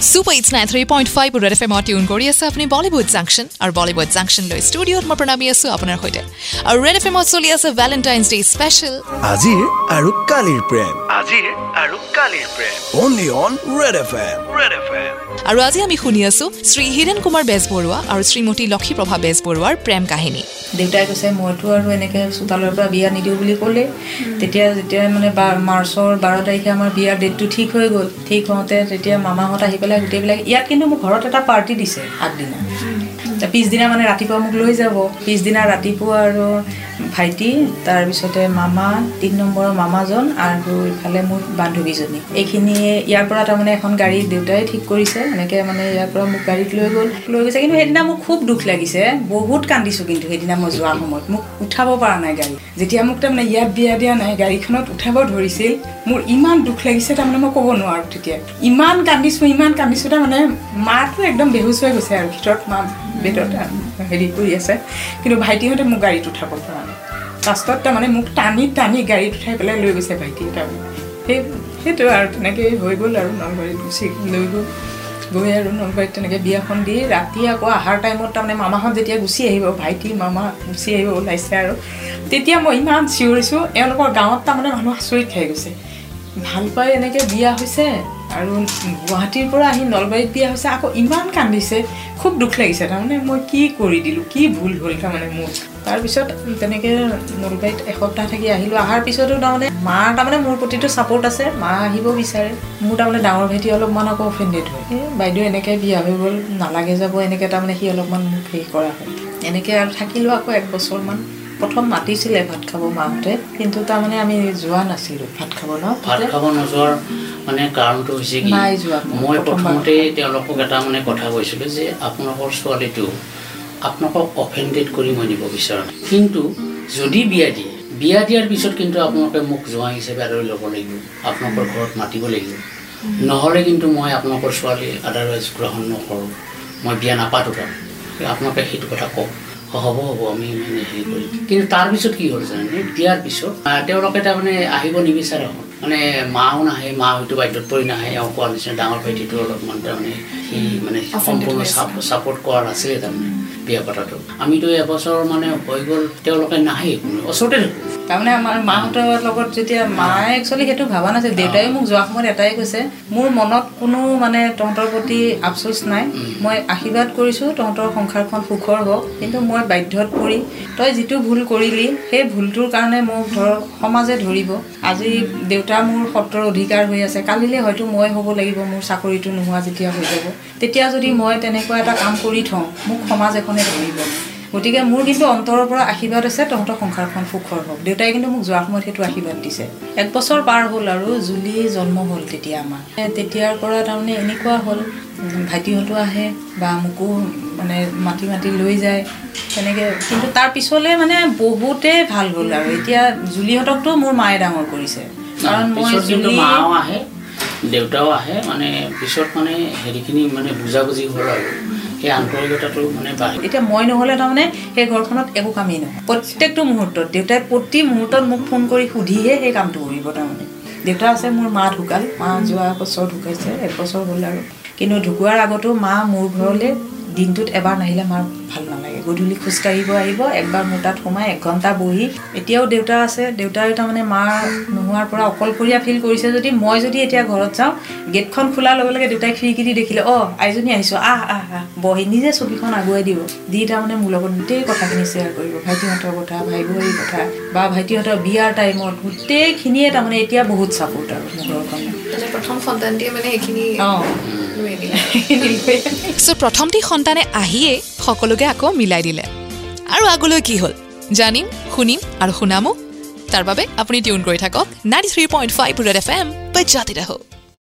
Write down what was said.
Super it's nine three point five red F এমত tune কৰি আছে আপুনি বলিউড জাংচন আৰু বলিউড জাংচন লৈ ষ্টুডিঅ'ত মই প্ৰণামী আছোঁ আপোনাৰ সৈতে আৰু ৰেড এফ এমত চলি আছে ভেলেণ্টাইন্স ডে স্পেচিয়েল আজিৰ আৰু কালিৰ প্ৰেম আজিৰ আৰু কালিৰ প্ৰেম only on Red F M Red F M আৰু আজি আমি শুনি আছোঁ শ্ৰী হীৰেণ কুমাৰ বেজবৰুৱা আৰু শ্ৰীমতী লক্ষীপ্ৰভা বেজবৰুৱাৰ প্ৰেম কাহিনী। দেউতাই কৈছে মইতো আৰু এনেকৈ চোতালৰ পৰা বিয়া নিদিওঁ বুলি ক'লে। তেতিয়া যেতিয়া মানে মাৰ্চৰ বাৰ তাৰিখে আমাৰ বিয়াৰ ডেটটো ঠিক হৈ গ'ল ঠিক হওঁতে তেতিয়া মামাহঁত আহি পেলাই গোটেইবিলাক ইয়াত কিন্তু মোক ঘৰত এটা পাৰ্টি দিছে আগদিনা। পিছদিনা মানে ৰাতিপুৱা মোক লৈ যাব। পিছদিনা ৰাতিপুৱা আৰু ভাইটি তাৰপিছতে মামা তিনি নম্বৰৰ মামাজন আৰু ইফালে মোৰ বান্ধৱীজনী। এইখিনিয়ে ইয়াৰ পৰা তাৰমানে এখন গাড়ী দেউতাই ঠিক কৰিছে এনেকৈ মানে ইয়াৰ পৰা মোক গাড়ীত লৈ গ'ল। লৈ গৈছে কিন্তু সেইদিনা মোক খুব দুখ লাগিছে বহুত কান্দিছোঁ কিন্তু সেইদিনা মই যোৱাৰ সময়ত। মোক উঠাব পৰা নাই গাড়ী। যেতিয়া মোক তাৰমানে ইয়াত বিয়া দিয়া নাই গাড়ীখনত উঠাব ধৰিছিল মোৰ ইমান দুখ লাগিছে তাৰমানে মই ক'ব নোৱাৰোঁ তেতিয়া। ইমান কান্দিছোঁ ইমান কান্দিছোঁ তাৰমানে মাটো একদম বেহুচ হৈ গৈছে আৰু ভিতৰত। মা বেদত হেৰি কৰি আছে। কিন্তু ভাইটিহঁতে মোক গাড়ীত উঠাব পৰা নাই। লাষ্টত তাৰমানে মোক টানি টানি গাড়ীত উঠাই পেলাই লৈ গৈছে ভাইটি তাৰমানে। সেই সেইটো আৰু তেনেকৈ হৈ গ'ল আৰু নলবাৰীত গুচি লৈ গ'ল। গৈ আৰু নলবাৰীত তেনেকৈ বিয়াখন দি ৰাতি আকৌ অহাৰ টাইমত তাৰমানে মামাহঁত যেতিয়া গুচি আহিব ভাইটি মামা গুচি আহিব ওলাইছে আৰু। তেতিয়া মই ইমান চিঞৰিছোঁ এওঁলোকৰ গাঁৱত তাৰমানে মানুহ আচৰিত খাই গৈছে। ভাল পাই এনেকৈ বিয়া হৈছে আৰু গুৱাহাটীৰ পৰা আহি নলবাৰীত বিয়া হৈছে আকৌ ইমান কান্দিছে। খুব দুখ লাগিছে তাৰমানে মই কি কৰি দিলোঁ কি ভুল হ'ল তাৰমানে মোৰ। তাৰপিছত তেনেকৈ নলবাৰীত এসপ্তাহ থাকি আহিলোঁ। অহাৰ পিছতো তাৰমানে মাৰ তাৰমানে মোৰ প্ৰতিটো ছাপৰ্ট আছে মা আহিব বিচাৰে। মোৰ তাৰমানে ডাঙৰ ভাইটি অলপমান আকৌ অফেণ্ডেড হয়। এই বাইদেউ এনেকৈ বিয়া হৈ গ'ল নালাগে যাব এনেকৈ তাৰমানে সি অলপমান মোক হেৰি কৰা হয় এনেকৈ আৰু থাকিলোঁ আকৌ এক বছৰমান। প্ৰথম মাতিছিলে ভাত খাব মাহঁতে কিন্তু তাৰমানে আমি যোৱা নাছিলোঁ ভাত খাব ন। ভাত খাব নোযোৱাৰ মানে কাৰণটো হৈছে কি মই। প্ৰথমতে তেওঁলোকক এটা মানে কথা কৈছিলোঁ যে আপোনালোকৰ ছোৱালীটো আপোনালোকক অফেণ্ডেড কৰি মই নিব বিচৰা নাই। কিন্তু যদি বিয়া দিয়ে বিয়া দিয়াৰ পিছত কিন্তু আপোনালোকে মোক জোঁৱাই হিচাপে আদৰি ল'ব লাগিব আপোনালোকৰ ঘৰত মাতিব লাগিব। নহ'লে কিন্তু মই আপোনালোকৰ ছোৱালী আদাৰৱাইজ গ্ৰহণ নকৰোঁ। মই বিয়া নাপাতোঁ তাৰমানে। আপোনালোকে সেইটো কথা কওক। হ'ব হ'ব আমি মানে হেৰি কৰিম। কিন্তু তাৰপিছত কি হ'ল জানেনে? বিয়াৰ পিছত তেওঁলোকে তাৰমানে আহিব নিবিচাৰে হ'ল মানে মাও নাহে মা হয়তো বাধ্যত পৰি নাহে এওঁ কোৱাৰ নিচিনা ডাঙৰ ভাইটিটো অলপমান তাৰমানে সি মানে সম্পূৰ্ণ ছাপৰ্ট কৰা নাছিলে তাৰমানে। বিয়া পতাটো। আমিতো এবছৰ মানে হৈ গ'ল তেওঁলোকে নাহে কোনো ওচৰতে থাকোঁ। তাৰমানে আমাৰ মাহঁতৰ লগত যেতিয়া মায়ে একচুৱেলি সেইটো ভবা নাছিল দেউতাই মোক যোৱা সময়ত এটাই কৈছে মোৰ মনত কোনো মানে তহঁতৰ প্ৰতি আফচোচ নাই মই আশীৰ্বাদ কৰিছোঁ তহঁতৰ সংসাৰখন সুখৰ হওক কিন্তু মই বাধ্যত পৰি তই যিটো ভুল কৰিলি সেই ভুলটোৰ কাৰণে মোক ধৰ সমাজে ধৰিব। আজি দেউতা মোৰ সত্ৰৰ অধিকাৰ হৈ আছে কালিলৈ হয়তো মই হ'ব লাগিব মোৰ চাকৰিটো নোহোৱা যেতিয়া হৈ যাব। তেতিয়া যদি মই তেনেকুৱা এটা কাম কৰি থওঁ মোক সমাজ এখনে ধৰিব। গতিকে মোৰ কিন্তু অন্তৰৰ পৰা আশীৰ্বাদ আছে তহঁতৰ সংসাৰখন সুখৰ হওক। দেউতাই কিন্তু মোক যোৱাৰ সময়ত সেইটো আশীৰ্বাদ দিছে। এক বছৰ পাৰ হ'ল আৰু জুলি জন্ম হ'ল তেতিয়া আমাৰ। তেতিয়াৰ পৰা তাৰমানে এনেকুৱা হ'ল ভাইটিহঁতো আহে বা মোকো মানে মাতি মাতি লৈ যায় তেনেকৈ। কিন্তু তাৰ পিছলৈ মানে বহুতেই ভাল হ'ল আৰু। এতিয়া জুলিহঁতকতো মোৰ মায়ে ডাঙৰ কৰিছে। কাৰণ মই জুলি মাও আহে দেউতাও আহে মানে পিছত মানে হেৰিখিনি মানে বুজাবুজি হ'ল আৰু। সেই আন্তৰিকতাটো মানে বাঢ়ি। এতিয়া মই নহ'লে তাৰমানে সেই ঘৰখনত একো কামেই নহয়। প্ৰত্যেকটো মুহূৰ্তত দেউতাই প্ৰতি মুহূৰ্তত মোক ফোন কৰি সুধিহে সেই কামটো কৰিব তাৰমানে। দেউতা আছে মোৰ মা ঢুকাল। মা যোৱা বছৰ ঢুকাইছে এক বছৰ হ'ল আৰু। কিন্তু ঢুকোৱাৰ আগতো মা মোৰ ঘৰলৈ দিনটোত এবাৰ নাহিলে মাৰ ভাল নালাগে। গধূলি খোজকাঢ়িব আহিব একবাৰ মোৰ তাত সোমাই এক ঘণ্টা বহি। এতিয়াও দেউতা আছে দেউতাই তাৰমানে মাৰ নোহোৱাৰ পৰা অকলশৰীয়া ফিল কৰিছে যদি মই যদি এতিয়া ঘৰত যাওঁ গেটখন খোলাৰ লগে লগে দেউতাই খিৰিকি দি দেখিলে অঁ আইজনী আহিছোঁ আহ আহ আহ বহি নিজে ছবিখন আগুৱাই দিব। দি তাৰমানে মোৰ লগত গোটেই কথাখিনি শ্বেয়াৰ কৰিব ভাইটিহঁতৰ কথা ভাই ভৈৰ কথা বা ভাইটিহঁতৰ বিয়াৰ টাইমত গোটেইখিনিয়ে তাৰমানে এতিয়া বহুত ছাপোৰ্ট আৰু মোৰ ঘৰখনে মানে প্ৰথম সন্তানটিয়ে মানে সেইখিনি অঁ। লৈ আনিলে চ' প্ৰথমটি সন্তানে আহিয়েই সকলোকে আকৌ মিলাই দিলে। আৰু আগলৈ কি হ'ল? জানিম শুনিম আৰু শুনামো। তাৰ বাবে আপুনি টিউন কৰি থাকক। Ninety three point five Red F M. বাজাতে ৰাহক